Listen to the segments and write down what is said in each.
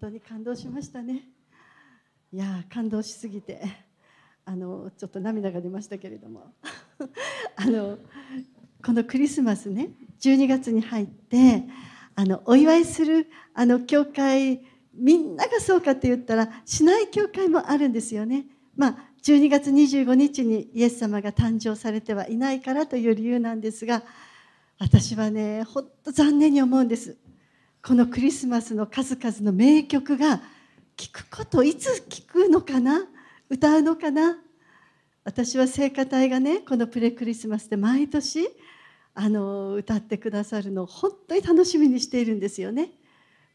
当に感動しましたね。いや感動しすぎてあのちょっと涙が出ましたけれども。あのこのクリスマスね12月に入ってあのお祝いするあの教会みんながそうかって言ったらしない教会もあるんですよね。まあ12月25日にイエス様が誕生されてはいないからという理由なんですが私はねほんと残念に思うんです。このクリスマスの数々の名曲が聞くこといつ聞くのかな歌うのかな？私は聖歌隊がねこのプレクリスマスで毎年あの歌ってくださるのを本当に楽しみにしているんですよね。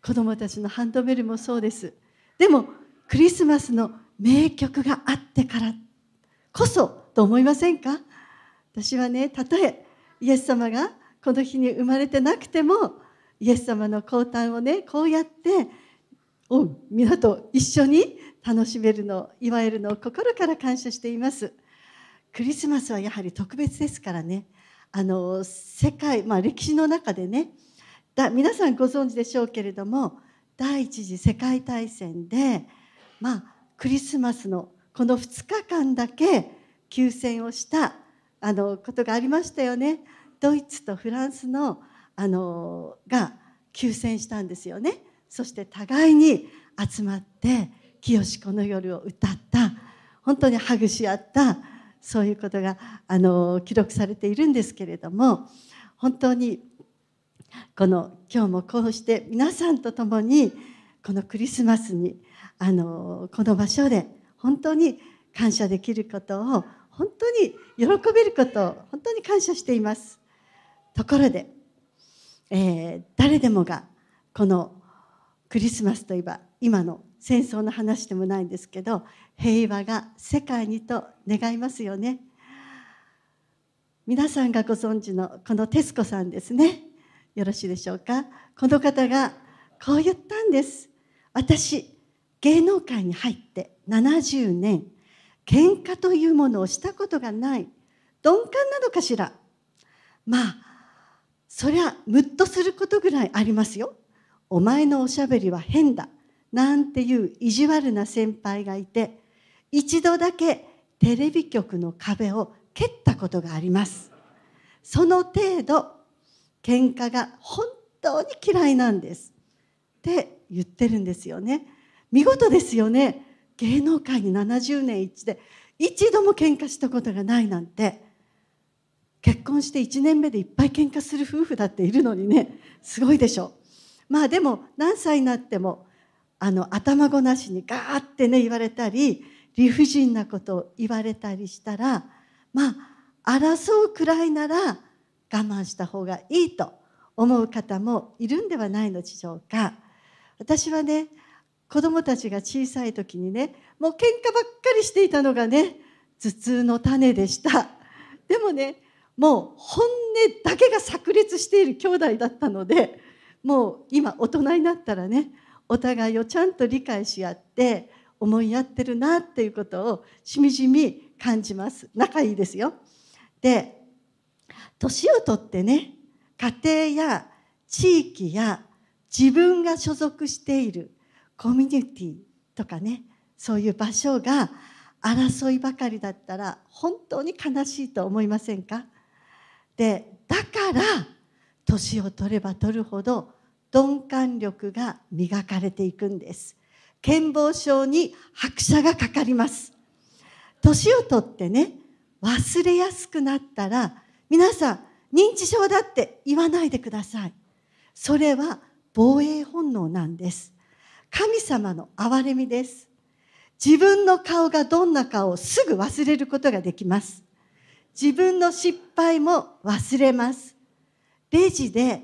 子どもたちのハンドベルもそうです。でもクリスマスの名曲があってからこそと思いませんか？私はねたとえイエス様がこの日に生まれてなくてもイエス様の降誕をねこうやってお皆と一緒に楽しめるの祝えるのを心から感謝していますクリスマスはやはり特別ですからねあの世界、まあ、歴史の中でねだ皆さんご存知でしょうけれども第一次世界大戦でまあクリスマスのこの2日間だけ休戦をしたあのことがありましたよね。ドイツとフランスのあのが休戦したんですよね。そして互いに集まって「清子の夜」を歌った。本当にハグし合った。そういうことがあの記録されているんですけれども本当にこの今日もこうして皆さんと共にこのクリスマスにあのこの場所で本当に感謝できることを本当に喜べることを本当に感謝しています。ところで、えー、誰でもがこのクリスマスといえば今の戦争の話でもないんですけど平和が世界にと願いますよね。皆さんがご存知のこの徹子さんですね。よろしいでしょうか？この方がこう言ったんです。私芸能界に入って70年喧嘩というものをしたことがない。鈍感なのかしら？まあそりゃムッとすることぐらいありますよ。お前のおしゃべりは変だ。なんていう意地悪な先輩がいて一度だけテレビ局の壁を蹴ったことがあります。その程度喧嘩が本当に嫌いなんです。って言ってるんですよね。見事ですよね。芸能界に70年一で一度も喧嘩したことがないなんて。結婚して1年目でいっぱい喧嘩する夫婦だっているのにねすごいでしょ。うまあでも何歳になってもあの頭ごなしにガーってね言われたり理不尽なことを言われたりしたらまあ争うくらいなら我慢した方がいいと思う方もいるんではないのでしょうか。私はね子供たちが小さい時にねもう喧嘩ばっかりしていたのがね頭痛の種でした。でもねもう本音だけが炸裂している兄弟だったのでもう今大人になったらねお互いをちゃんと理解し合って思いやってるなっていうことをしみじみ感じます。仲いいですよ。で年をとってね家庭や地域や自分が所属しているコミュニティとかねそういう場所が争いばかりだったら本当に悲しいと思いませんか？でだから年を取れば取るほど鈍感力が磨かれていくんです。健忘症に拍車がかかります。年を取ってね忘れやすくなったら皆さん認知症だって言わないでください。それは防衛本能なんです。神様の憐れみです。自分の顔がどんな顔をすぐ忘れることができます。自分の失敗も忘れます。レジで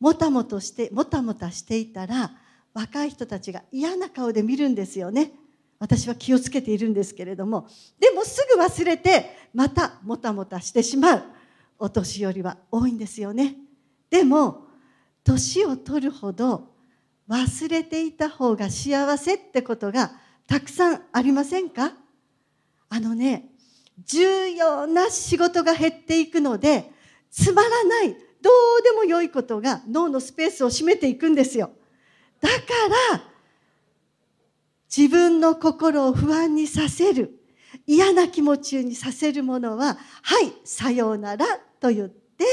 もたもたしてもたもたしていたら若い人たちが嫌な顔で見るんですよね。私は気をつけているんですけれども。でもすぐ忘れてまたもたもたしてしまう。お年寄りは多いんですよね。でも年を取るほど忘れていた方が幸せってことがたくさんありませんか？あのね重要な仕事が減っていくのでつまらないどうでも良いことが脳のスペースを占めていくんですよ。だから自分の心を不安にさせる嫌な気持ちにさせるものははいさようならと言って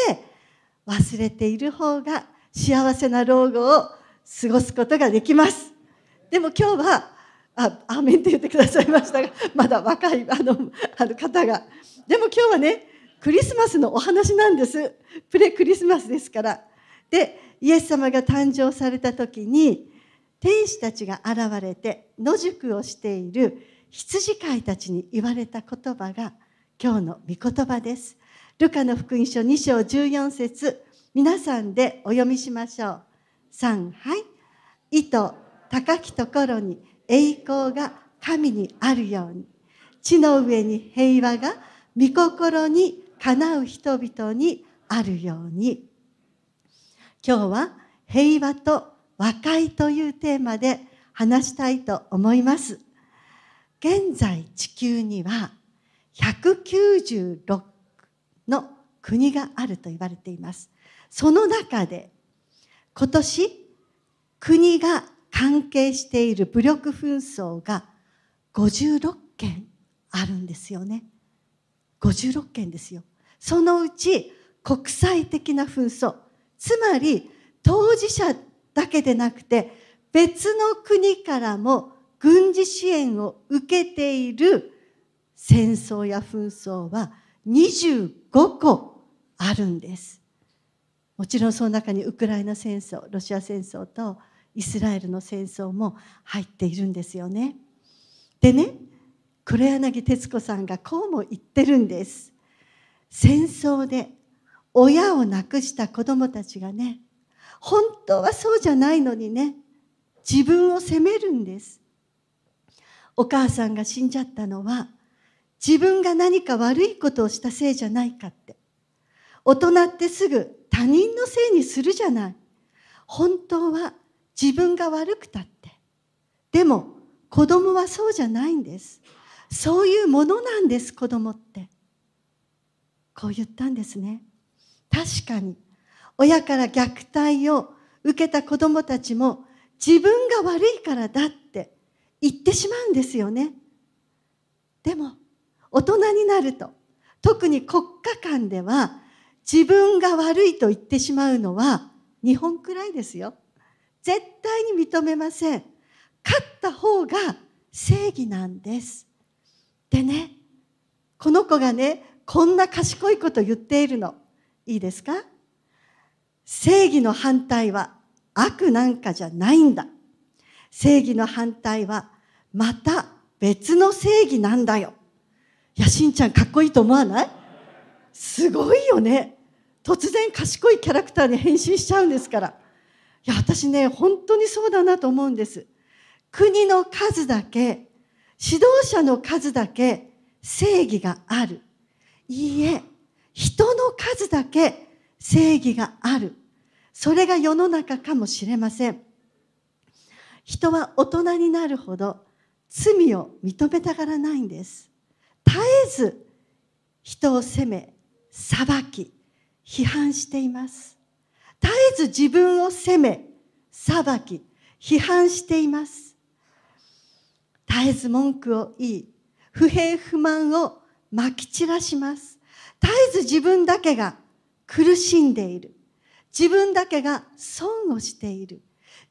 忘れている方が幸せな老後を過ごすことができます。でも今日はあアーメンって言ってくださいましたがまだ若いあのあの方が。でも今日はねクリスマスのお話なんです。プレクリスマスですから。でイエス様が誕生された時に天使たちが現れて野宿をしている羊飼いたちに言われた言葉が今日の御言葉です。ルカの福音書2章14節。皆さんでお読みしましょう。3はい。意図高きところに。栄光が神にあるように地の上に平和が御心にかなう人々にあるように。今日は平和と和解というテーマで話したいと思います。現在地球には196の国があると言われています。その中で今年国が関係している武力紛争が56件あるんですよね。56件ですよ。そのうち国際的な紛争つまり当事者だけでなくて別の国からも軍事支援を受けている戦争や紛争は25個あるんです。もちろんその中にウクライナ戦争ロシア戦争とイスラエルの戦争も入っているんですよね。でね黒柳徹子さんがこうも言ってるんです。戦争で親を亡くした子供たちがね本当はそうじゃないのにね自分を責めるんです。お母さんが死んじゃったのは自分が何か悪いことをしたせいじゃないかって。大人ってすぐ他人のせいにするじゃない。本当は自分が悪くたって。でも子供はそうじゃないんです。そういうものなんです子供って。こう言ったんですね。確かに。親から虐待を受けた子供たちも自分が悪いからだって言ってしまうんですよね。でも大人になると特に国家間では自分が悪いと言ってしまうのは日本くらいですよ。絶対に認めません。勝った方が正義なんです。でね、この子がね、こんな賢いこと言っているの。いいですか？正義の反対は悪なんかじゃないんだ。正義の反対はまた別の正義なんだよ。いや、しんちゃんかっこいいと思わない？すごいよね。突然賢いキャラクターに変身しちゃうんですから。いや、私ね、本当にそうだなと思うんです。国の数だけ、指導者の数だけ正義がある。いいえ、人の数だけ正義がある。それが世の中かもしれません。人は大人になるほど罪を認めたがらないんです。絶えず人を責め、裁き、批判しています。絶えず自分を責め、裁き、批判しています。絶えず文句を言い、不平不満をまき散らします。絶えず自分だけが苦しんでいる。自分だけが損をしている。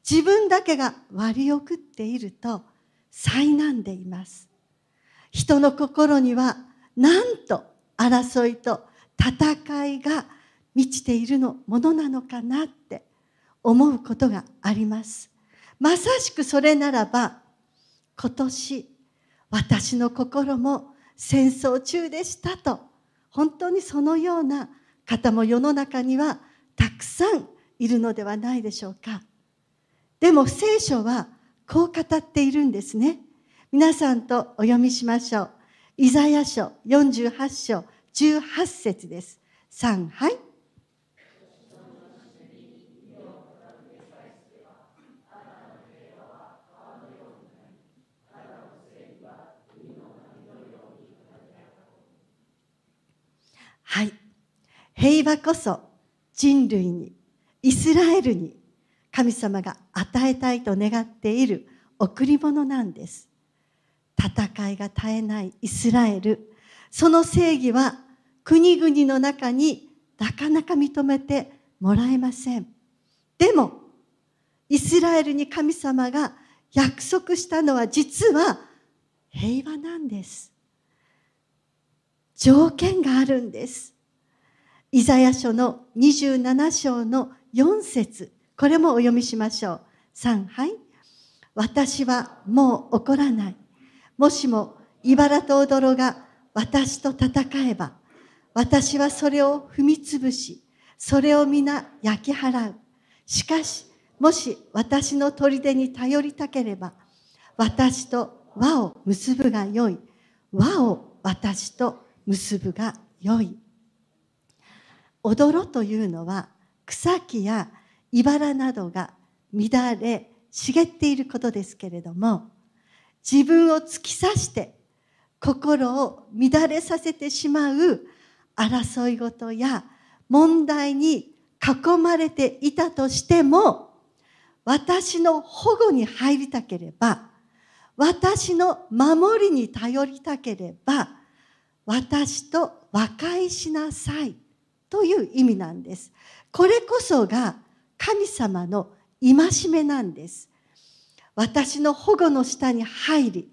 自分だけが割り送っていると災難でいます。人の心にはなんと争いと戦いが満ちているのものなのかなって思うことがあります。まさしくそれならば今年私の心も戦争中でしたと本当にそのような方も世の中にはたくさんいるのではないでしょうか。でも聖書はこう語っているんですね。皆さんとお読みしましょう。イザヤ書48章18節です。3はい。はい。平和こそ人類にイスラエルに神様が与えたいと願っている贈り物なんです。戦いが絶えないイスラエル。その正義は国々の中になかなか認めてもらえません。でもイスラエルに神様が約束したのは実は平和なんです。条件があるんです。イザヤ書の27章の4節。これもお読みしましょう。3はい。私はもう怒らない。もしも茨と踊が私と戦えば私はそれを踏み潰しそれを皆焼き払う。しかしもし私の砦に頼りたければ私と輪を結ぶがよい。輪を私と結ぶがよい。踊ろというのは草木や茨などが乱れ茂っていることですけれども自分を突き刺して心を乱れさせてしまう争い事や問題に囲まれていたとしても私の保護に入りたければ私の守りに頼りたければ私と和解しなさいという意味なんです。これこそが神様の戒めなんです。私の保護の下に入り、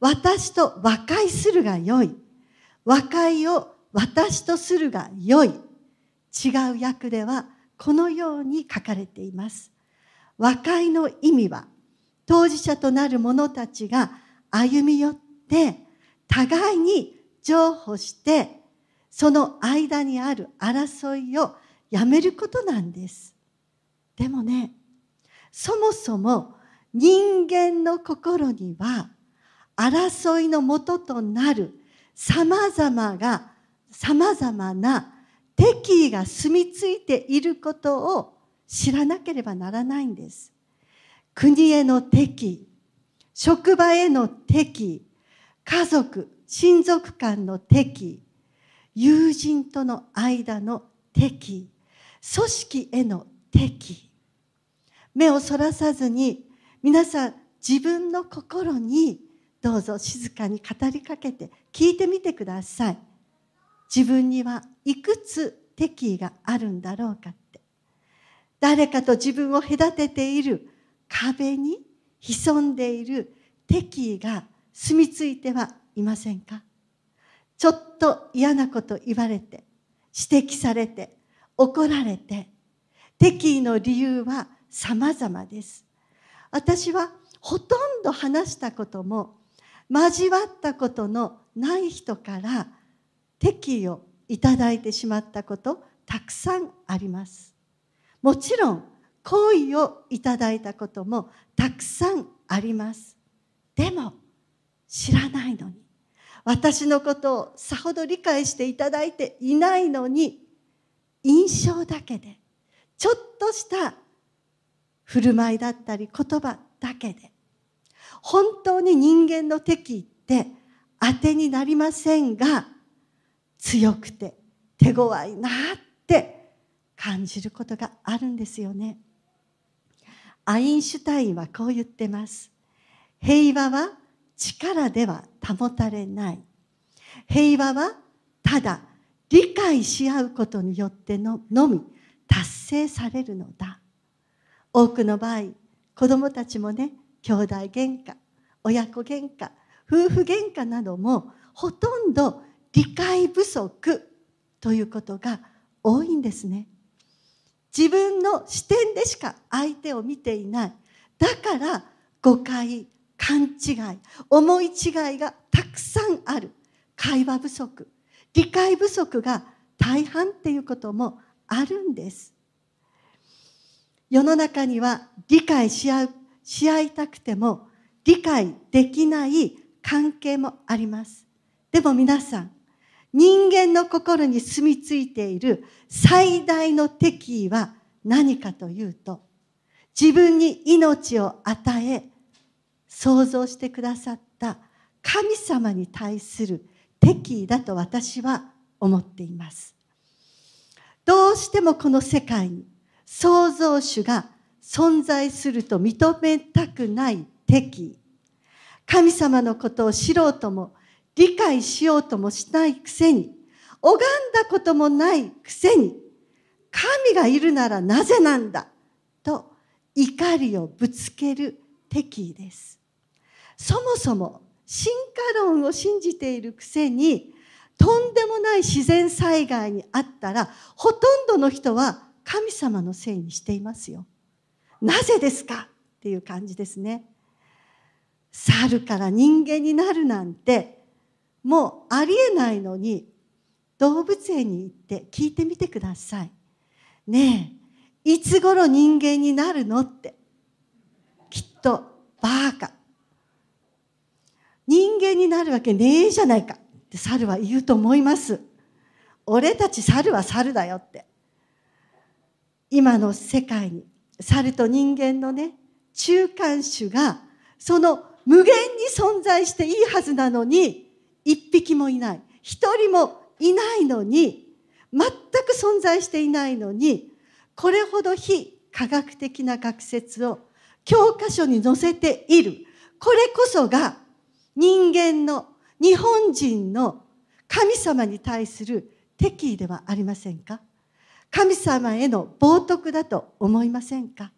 私と和解するがよい。和解を私とするがよい。違う訳ではこのように書かれています。和解の意味は、当事者となる者たちが歩み寄って、互いに譲歩して、その間にある争いをやめることなんです。でもね、そもそも人間の心には争いのもととなる様々が、様々な敵意が住み着いていることを知らなければならないんです。国への敵、職場への敵意、家族、親族間の敵、友人との間の敵、組織への敵。目をそらさずに皆さん自分の心にどうぞ静かに語りかけて聞いてみてください。自分にはいくつ敵意があるんだろうかって誰かと自分を隔てている壁に潜んでいる敵意が住み着いてはいませんか？ちょっと嫌なこと言われて指摘されて怒られて敵意の理由は様々です。私はほとんど話したことも交わったことのない人から敵意をいただいてしまったことたくさんあります。もちろん好意をいただいたこともたくさんあります。でも知らないのに。私のことをさほど理解していただいていないのに印象だけでちょっとした振る舞いだったり言葉だけで本当に人間の敵って当てになりませんが強くて手強いなって感じることがあるんですよね。アインシュタインはこう言ってます。平和は力では保たれない。平和はただ理解し合うことによってののみ達成されるのだ。多くの場合、子供たちもね、兄弟喧嘩、親子喧嘩、夫婦喧嘩などもほとんど理解不足ということが多いんですね。自分の視点でしか相手を見ていない。だから誤解、勘違い、思い違いがたくさんある。会話不足、理解不足が大半っていうこともあるんです。世の中には理解し合う、し合いたくても理解できない関係もあります。でも皆さん、人間の心に住み着いている最大の敵意は何かというと、自分に命を与え、創造してくださった神様に対する敵意だと私は思っています。どうしてもこの世界に創造主が存在すると認めたくない敵意神様のことを知ろうとも理解しようともしないくせに拝んだこともないくせに神がいるならなぜなんだと怒りをぶつける敵意ですそもそも進化論を信じているくせにとんでもない自然災害にあったらほとんどの人は神様のせいにしていますよ。なぜですか？っていう感じですね。猿から人間になるなんてもうありえないのに動物園に行って聞いてみてください。ねえいつ頃人間になるの？ってきっとバーカ人間になるわけねえじゃないか。って猿は言うと思います。俺たち猿は猿だよって。今の世界に猿と人間のね中間種がその無限に存在していいはずなのに一匹もいない。一人もいないのに全く存在していないのにこれほど非科学的な学説を教科書に載せている。これこそが人間の日本人の神様に対する敵意ではありませんか？神様への冒涜だと思いませんか？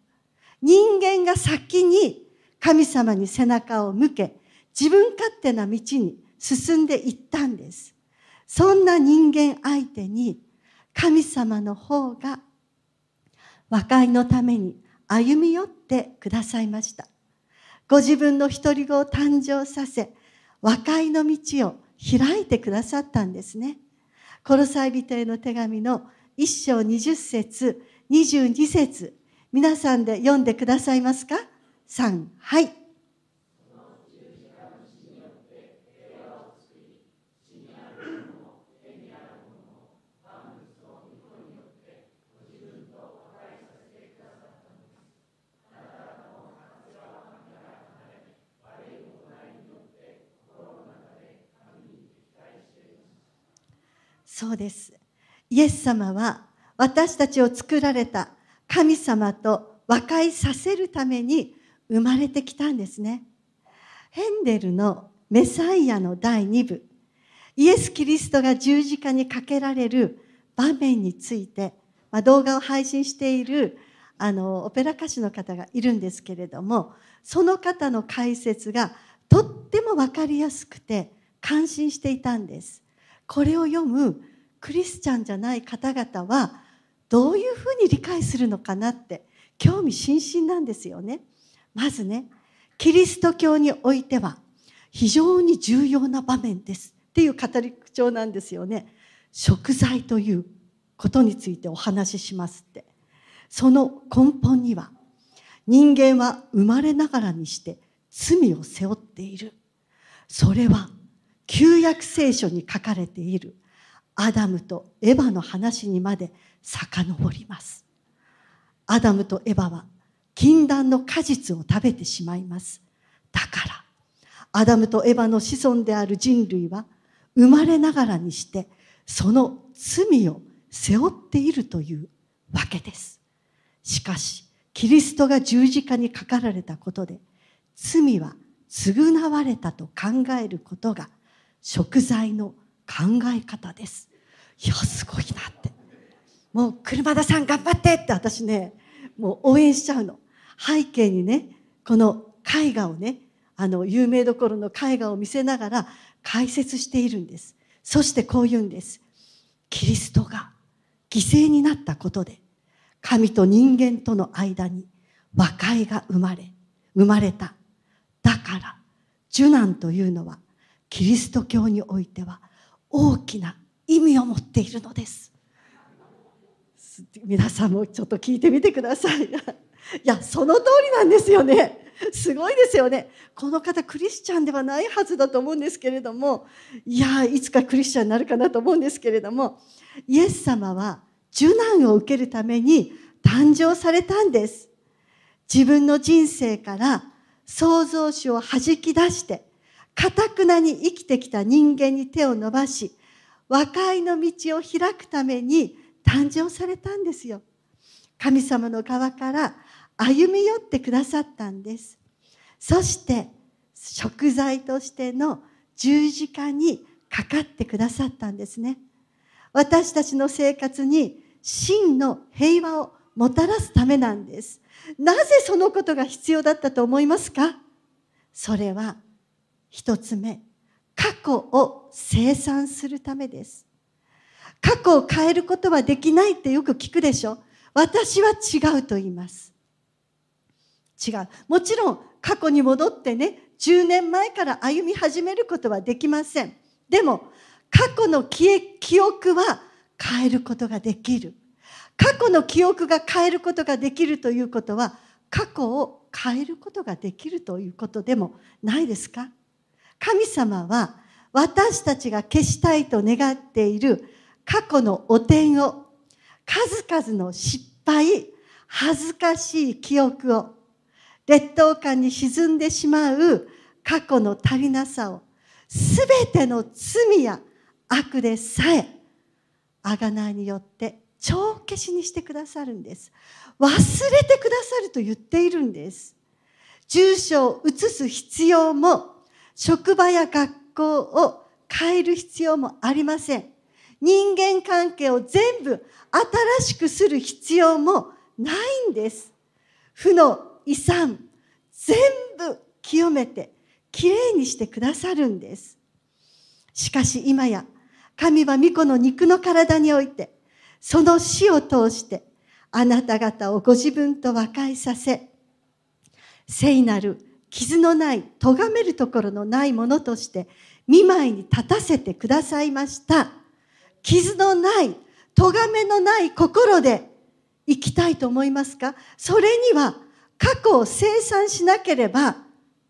人間が先に神様に背中を向け自分勝手な道に進んでいったんです。そんな人間相手に神様の方が和解のために歩み寄ってくださいました。ご自分の独り子を誕生させ和解の道を開いてくださったんですね。コロサイ人への手紙の一章20節22節皆さんで読んでくださいますか？三はいそうです。イエス様は私たちを作られた神様と和解させるために生まれてきたんですね。ヘンデルのメサイアの第2部。イエス・キリストが十字架にかけられる場面について、まあ、動画を配信しているあのオペラ歌手の方がいるんですけれどもその方の解説がとっても分かりやすくて感心していたんです。これを読むクリスチャンじゃない方々はどういうふうに理解するのかなって興味津々なんですよね。まずねキリスト教においては非常に重要な場面ですっていう語り口調なんですよね。食材ということについてお話ししますって。その根本には人間は生まれながらにして罪を背負っている。それは旧約聖書に書かれているアダムとエバの話にまで遡ります。アダムとエバは禁断の果実を食べてしまいます。だからアダムとエバの子孫である人類は生まれながらにしてその罪を背負っているというわけです。しかしキリストが十字架にかかられたことで罪は償われたと考えることが食材の考え方です。いやすごいなって。もう車田さん頑張ってって私ねもう応援しちゃうの。背景にねこの絵画をねあの有名どころの絵画を見せながら解説しているんです。そしてこう言うんです。キリストが犠牲になったことで神と人間との間に和解が生まれ生まれた。だから受難というのはキリスト教においては大きな意味を持っているのです。皆さんもちょっと聞いてみてください。いやその通りなんですよね。すごいですよね。この方クリスチャンではないはずだと思うんですけれども。いやいつかクリスチャンになるかなと思うんですけれども。イエス様は受難を受けるために誕生されたんです。自分の人生から創造主をはじき出してかたくなに生きてきた人間に手を伸ばし和解の道を開くために誕生されたんですよ。神様の側から歩み寄ってくださったんです。そして食材としての十字架にかかってくださったんですね。私たちの生活に真の平和をもたらすためなんです。なぜそのことが必要だったと思いますか？それは一つ目。過去を清算するためです。過去を変えることはできないってよく聞くでしょ。私は違うと言います。違う。もちろん過去に戻ってね10年前から歩み始めることはできません。でも過去の記憶は変えることができる。過去の記憶が変えることができるということは過去を変えることができるということでもないですか？神様は私たちが消したいと願っている過去の汚点を数々の失敗恥ずかしい記憶を劣等感に沈んでしまう過去の足りなさをすべての罪や悪でさえ贖いによって帳消しにしてくださるんです。忘れてくださると言っているんです。住所を移す必要も職場や学校を変える必要もありません。人間関係を全部新しくする必要もないんです。負の遺産全部清めてきれいにしてくださるんです。しかし今や神は御子の肉の体においてその死を通してあなた方をご自分と和解させ聖なる傷のない咎めるところのないものとして見舞いに立たせてくださいました。傷のない咎めのない心で生きたいと思いますか？それには過去を清算しなければ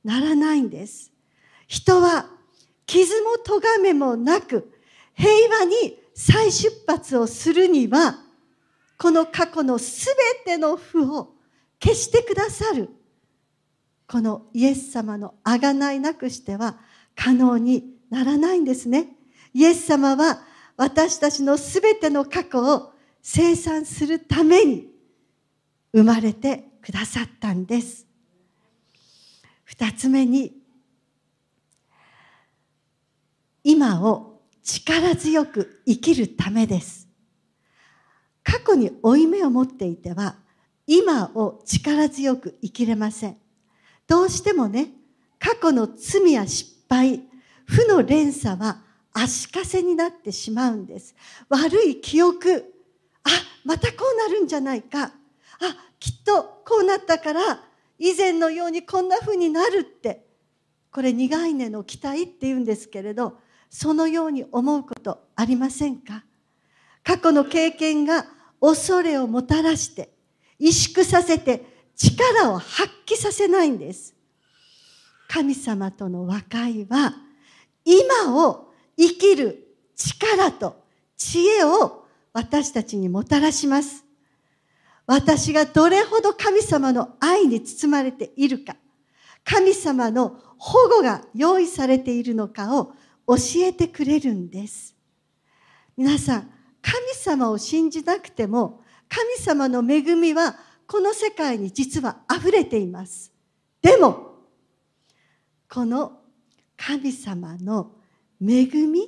ならないんです。人は傷も咎めもなく平和に再出発をするにはこの過去のすべての負を消してくださる。このイエス様の贖いなくしては可能にならないんですね。イエス様は私たちのすべての過去を清算するために生まれてくださったんです。二つ目に今を力強く生きるためです。過去に負い目を持っていては今を力強く生きれません。どうしてもね過去の罪や失敗負の連鎖は足かせになってしまうんです。悪い記憶あまたこうなるんじゃないか。あきっとこうなったから以前のようにこんな風になるって。これ苦い根の期待って言うんですけれどそのように思うことありませんか？過去の経験が恐れをもたらして萎縮させて力を発揮させないんです。神様との和解は今を生きる力と知恵を私たちにもたらします。私がどれほど神様の愛に包まれているか神様の保護が用意されているのかを教えてくれるんです。皆さん神様を信じなくても神様の恵みはこの世界に実は溢れています。でもこの神様の恵み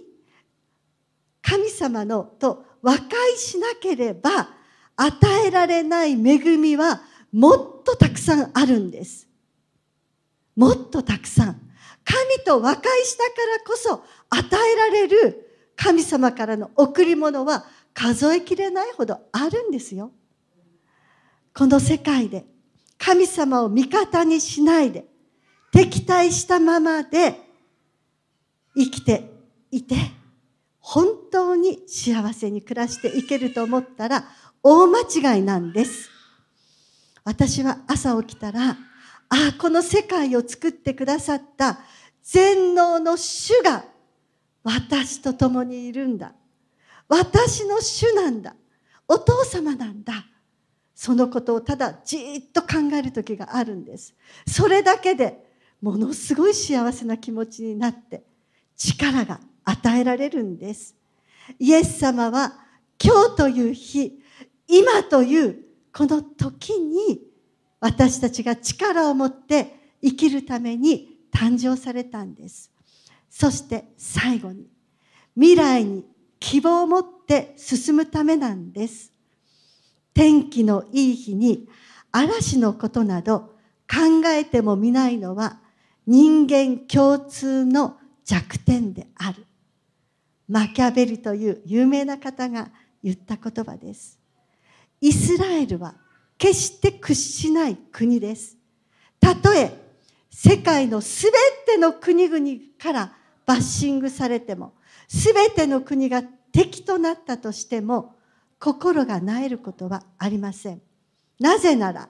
神様のと和解しなければ与えられない恵みはもっとたくさんあるんです。もっとたくさん。神と和解したからこそ与えられる神様からの贈り物は数えきれないほどあるんですよ。この世界で神様を味方にしないで敵対したままで生きていて本当に幸せに暮らしていけると思ったら大間違いなんです。私は朝起きたらああ、この世界を作ってくださった全能の主が私と共にいるんだ。私の主なんだ。お父様なんだ。そのことをただじっと考える時があるんです。それだけでものすごい幸せな気持ちになって力が与えられるんです。イエス様は今日という日、今というこの時に私たちが力を持って生きるために誕生されたんですそして最後に未来に希望を持って進むためなんです天気のいい日に嵐のことなど考えてもみないのは人間共通の弱点である。マキャベリという有名な方が言った言葉です。イスラエルは決して屈しない国です。たとえ世界のすべての国々からバッシングされてもすべての国が敵となったとしても心がなえることはありません。なぜなら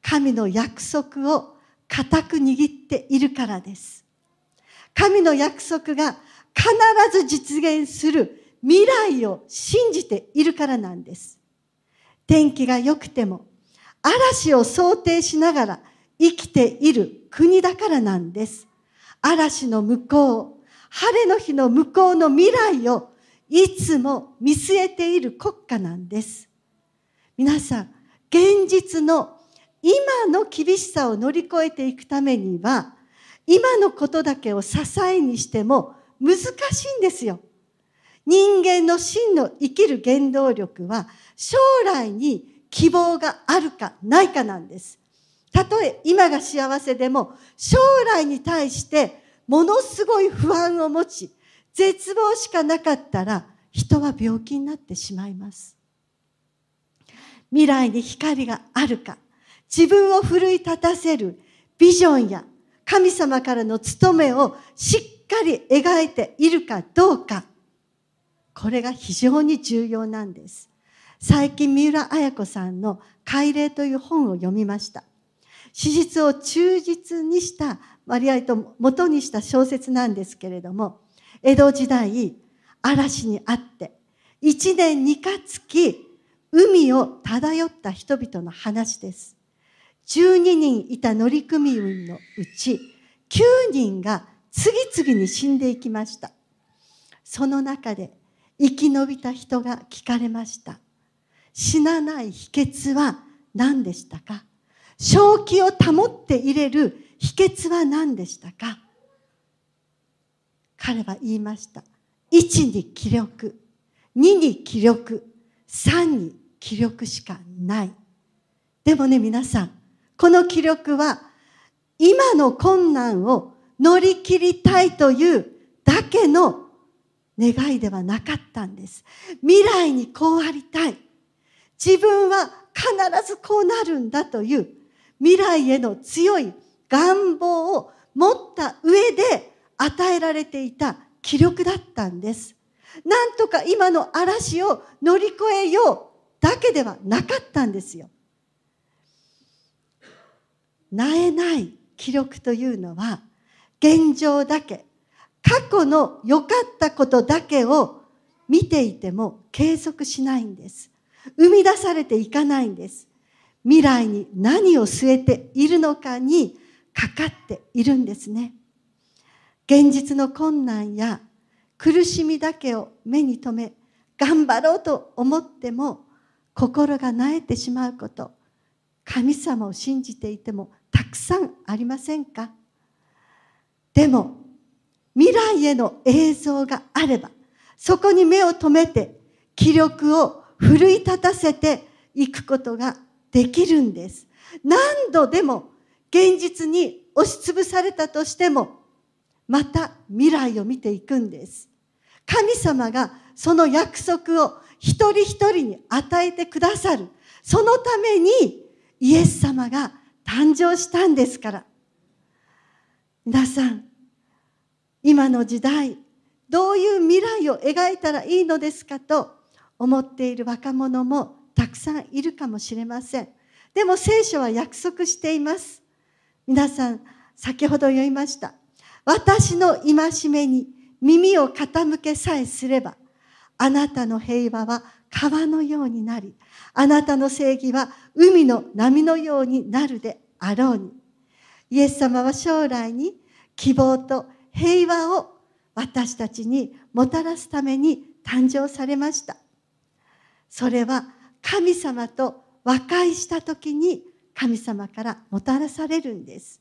神の約束を固く握っているからです。神の約束が必ず実現する未来を信じているからなんです。天気が良くても嵐を想定しながら生きている国だからなんです。嵐の向こう晴れの日の向こうの未来をいつも見据えている国家なんです。皆さん現実の今の厳しさを乗り越えていくためには今のことだけを支えにしても難しいんですよ。人間の真の生きる原動力は将来に希望があるかないかなんです。たとえ今が幸せでも将来に対してものすごい不安を持ち絶望しかなかったら人は病気になってしまいます。未来に光があるか自分を奮い立たせるビジョンや神様からの務めをしっかり描いているかどうかこれが非常に重要なんです。最近三浦綾子さんの「改例」という本を読みました。史実を忠実にした割合と元にした小説なんですけれども江戸時代嵐にあって一年二か月海を漂った人々の話です。12人いた乗組員のうち9人が次々に死んでいきました。その中で生き延びた人が聞かれました。死なない秘訣は何でしたか？正気を保っていれる秘訣は何でしたか？彼は言いました。1に気力2に気力3に気力しかない。でもね皆さんこの気力は今の困難を乗り切りたいというだけの願いではなかったんです。未来にこうありたい。自分は必ずこうなるんだという未来への強い願望を持った上で与えられていた気力だったんです。なんとか今の嵐を乗り越えようだけではなかったんですよ。なえない気力というのは現状だけ過去の良かったことだけを見ていても継続しないんです生み出されていかないんです未来に何を据えているのかにかかっているんですね現実の困難や苦しみだけを目に留め頑張ろうと思っても心が萎えてしまうこと神様を信じていてもたくさんありませんか？でも未来への映像があればそこに目を留めて気力を奮い立たせていくことができるんです。何度でも現実に押しつぶされたとしてもまた未来を見ていくんです。神様がその約束を一人一人に与えてくださる。そのためにイエス様が誕生したんですから。皆さん今の時代どういう未来を描いたらいいのですかと思っている若者もたくさんいるかもしれません。でも聖書は約束しています。皆さん先ほど言いました。私の戒めに耳を傾けさえすればあなたの平和は川のようになりあなたの正義は海の波のようになるであろうに。イエス様は将来に希望と平和を私たちにもたらすために誕生されました。それは神様と和解した時に神様からもたらされるんです。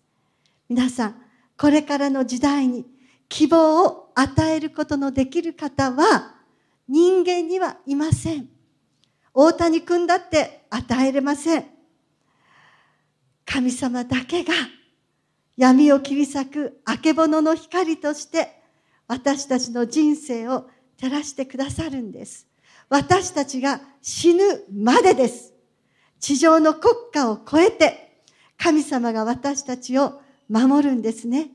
皆さんこれからの時代に希望を与えることのできる方は人間にはいません。大谷君だって与えれません。神様だけが闇を切り裂くあけぼのの光として私たちの人生を照らしてくださるんです。私たちが死ぬまでです。地上の国家を超えて神様が私たちを守るんですね。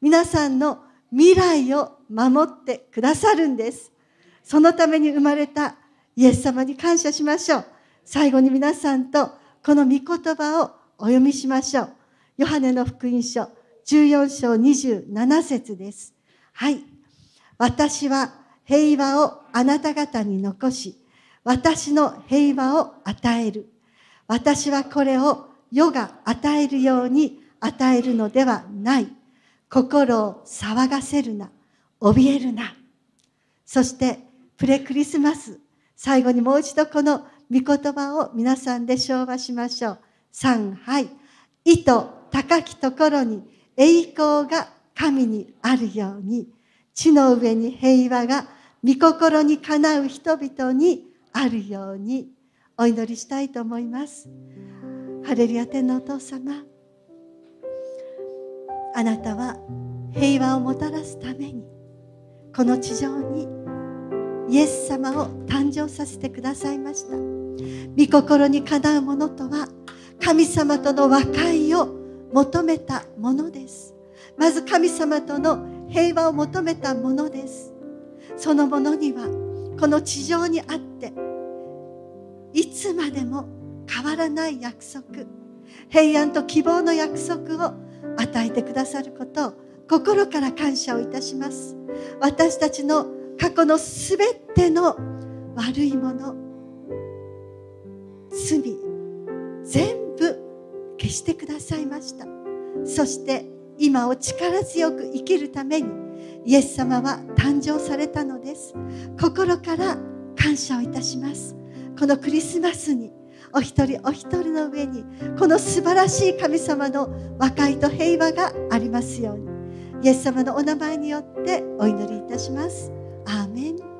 皆さんの未来を守ってくださるんです。そのために生まれたイエス様に感謝しましょう。最後に皆さんとこの御言葉をお読みしましょう。ヨハネの福音書14章27節です。はい。私は平和をあなた方に残し私の平和を与える。私はこれを世が与えるように与えるのではない。心を騒がせるな。怯えるな。そしてプレクリスマス。最後にもう一度この御言葉を皆さんで唱和しましょう。三杯。意図高きところに栄光が神にあるように。地の上に平和が御心にかなう人々にあるように。お祈りしたいと思います。ハレルヤ天のお父様。あなたは平和をもたらすためにこの地上にイエス様を誕生させてくださいました。御心にかなうものとは神様との和解を求めたものです。まず神様との平和を求めたものです。そのものにはこの地上にあっていつまでも変わらない約束平安と希望の約束を与えてくださることを心から感謝をいたします。私たちの過去のすべての悪いもの罪全部消してくださいました。そして今を力強く生きるためにイエス様は誕生されたのです。心から感謝をいたします。このクリスマスにお一人お一人の上にこの素晴らしい神様の和解と平和がありますように。イエス様のお名前によってお祈りいたします。アーメン。